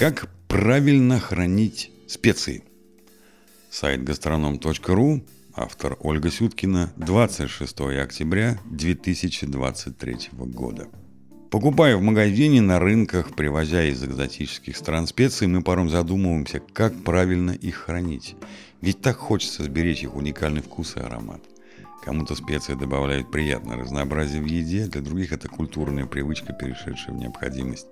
Как правильно хранить специи? Сайт гастроном.ру, автор Ольга Сюткина, 26 октября 2023 года. Покупая в магазине, на рынках, привозя из экзотических стран специи, мы порой задумываемся, как правильно их хранить. Ведь так хочется сберечь их уникальный вкус и аромат. Кому-то специи добавляют приятное разнообразие в еде, для других это культурная привычка, перешедшая в необходимость.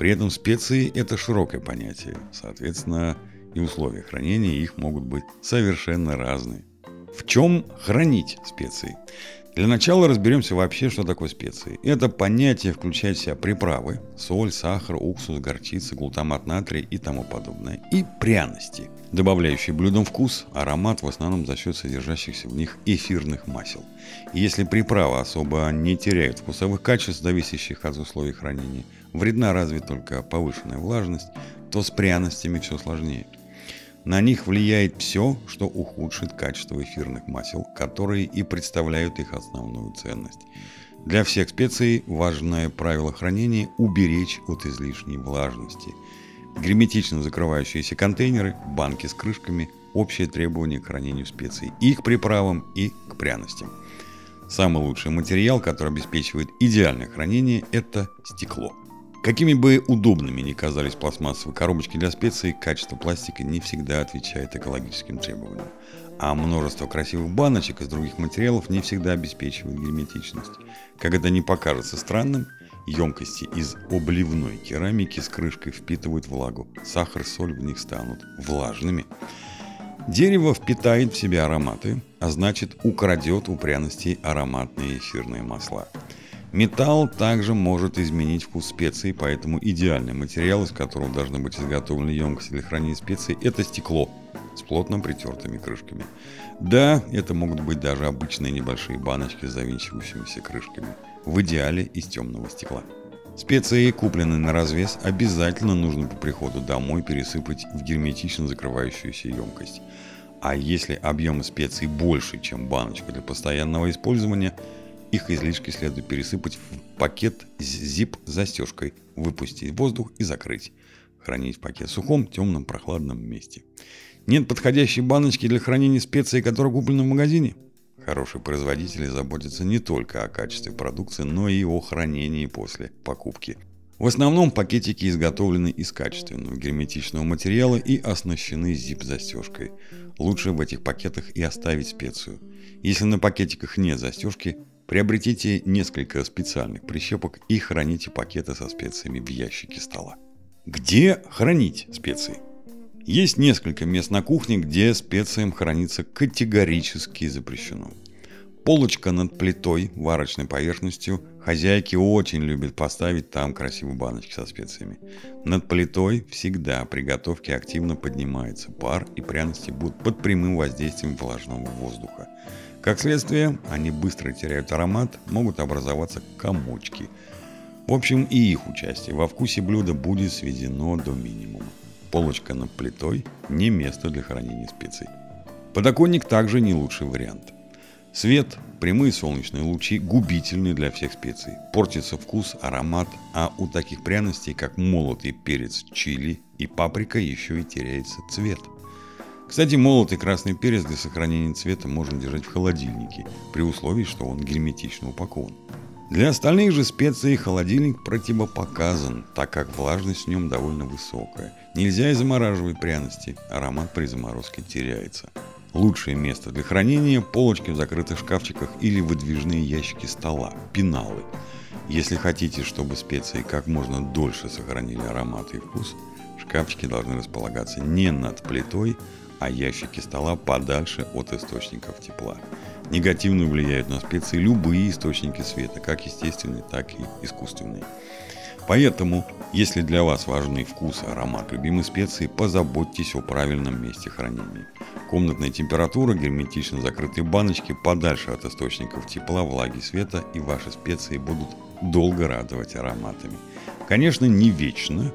При этом специи – это широкое понятие, соответственно, и условия хранения их могут быть совершенно разные. В чем хранить специи? Для начала разберемся вообще, что такое специи. Это понятие включает в себя приправы, соль, сахар, уксус, горчица, глутамат натрия и тому подобное. И пряности, добавляющие блюдам вкус, аромат в основном за счет содержащихся в них эфирных масел. И если приправы особо не теряют вкусовых качеств, зависящих от условий хранения, вредна разве только повышенная влажность, то с пряностями все сложнее – на них влияет все, что ухудшит качество эфирных масел, которые и представляют их основную ценность. Для всех специй важное правило хранения – уберечь от излишней влажности. Герметично закрывающиеся контейнеры, банки с крышками – общее требование к хранению специй и к приправам, и к пряностям. Самый лучший материал, который обеспечивает идеальное хранение – это стекло. Какими бы удобными ни казались пластмассовые коробочки для специй, качество пластика не всегда отвечает экологическим требованиям. А множество красивых баночек из других материалов не всегда обеспечивают герметичность. Как это не покажется странным, емкости из обливной керамики с крышкой впитывают влагу. Сахар, соль в них станут влажными. Дерево впитает в себя ароматы, а значит украдет у пряностей ароматные эфирные масла – Металл также может изменить вкус специй, поэтому идеальный материал, из которого должны быть изготовлены емкости для хранения специй, это стекло с плотно притертыми крышками. Да, это могут быть даже обычные небольшие баночки с завинчивающимися крышками. В идеале из темного стекла. Специи, купленные на развес, обязательно нужно по приходу домой пересыпать в герметично закрывающуюся емкость. А если объемы специй больше, чем баночка для постоянного использования – их излишки следует пересыпать в пакет с зип-застежкой, выпустить воздух и закрыть. Хранить пакет в сухом, темном, прохладном месте. Нет подходящей баночки для хранения специй, которая куплена в магазине? Хорошие производители заботятся не только о качестве продукции, но и о хранении после покупки. В основном пакетики изготовлены из качественного герметичного материала и оснащены зип-застежкой. Лучше в этих пакетах и оставить специю. Если на пакетиках нет застежки, Приобретите несколько специальных прищепок и храните пакеты со специями в ящике стола. Где хранить специи? Есть несколько мест на кухне, где специям храниться категорически запрещено. Полочка над плитой, варочной поверхностью. Хозяйки очень любят поставить там красивые баночки со специями. Над плитой всегда при готовке активно поднимается пар и пряности будут под прямым воздействием влажного воздуха. Как следствие, они быстро теряют аромат, могут образоваться комочки. В общем, и их участие во вкусе блюда будет сведено до минимума. Полочка над плитой – не место для хранения специй. Подоконник также не лучший вариант. Свет, прямые солнечные лучи губительны для всех специй. Портится вкус, аромат, а у таких пряностей, как молотый перец чили и паприка, еще и теряется цвет – кстати, молотый красный перец для сохранения цвета можно держать в холодильнике, при условии, что он герметично упакован. Для остальных же специй холодильник противопоказан, так как влажность в нем довольно высокая. Нельзя и замораживать пряности, аромат при заморозке теряется. Лучшее место для хранения – полочки в закрытых шкафчиках или выдвижные ящики стола, пеналы. Если хотите, чтобы специи как можно дольше сохранили аромат и вкус, шкафчики должны располагаться не над плитой, а ящики стола подальше от источников тепла. Негативно влияют на специи любые источники света, как естественные, так и искусственные. Поэтому, если для вас важны вкус и аромат любимой специи, позаботьтесь о правильном месте хранения. Комнатная температура, герметично закрытые баночки подальше от источников тепла, влаги, света, и ваши специи будут долго радовать ароматами. Конечно, не вечно,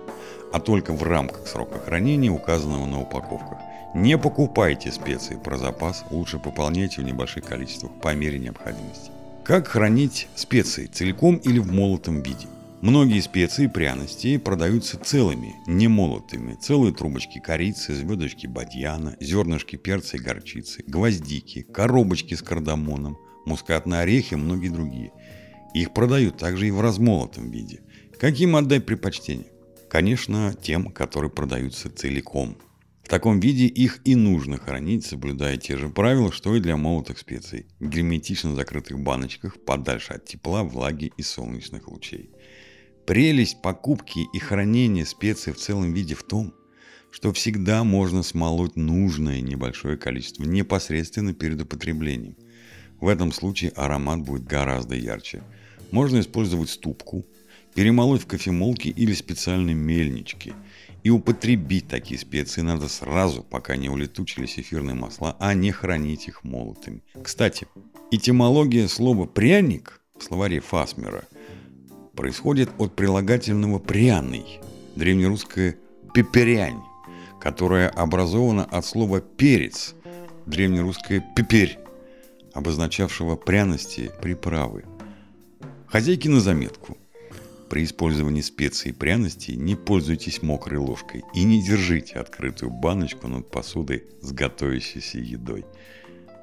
а только в рамках срока хранения, указанного на упаковках. Не покупайте специи про запас, лучше пополняйте в небольших количествах по мере необходимости. Как хранить специи, целиком или в молотом виде? Многие специи и пряности продаются целыми, не молотыми. Целые трубочки корицы, звездочки бадьяна, зернышки перца и горчицы, гвоздики, коробочки с кардамоном, мускатные орехи и многие другие. Их продают также и в размолотом виде. Каким отдать предпочтение? Конечно, тем, которые продаются целиком. В таком виде их и нужно хранить, соблюдая те же правила, что и для молотых специй. В герметично закрытых баночках, подальше от тепла, влаги и солнечных лучей. Прелесть покупки и хранения специй в целом виде в том, что всегда можно смолоть нужное небольшое количество непосредственно перед употреблением. В этом случае аромат будет гораздо ярче. Можно использовать ступку, перемолоть в кофемолке или специальной мельничке. И употребить такие специи надо сразу, пока не улетучились эфирные масла, а не хранить их молотыми. Кстати, этимология слова «пряник» в словаре Фасмера – происходит от прилагательного «пряный», древнерусское «пеперянь», которое образовано от слова «перец», древнерусское «пеперь», обозначавшего пряности, приправы. Хозяйки на заметку. При использовании специй и пряностей не пользуйтесь мокрой ложкой и не держите открытую баночку над посудой с готовящейся едой.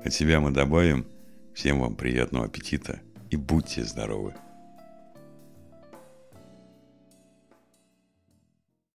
От себя мы добавим всем вам приятного аппетита и будьте здоровы!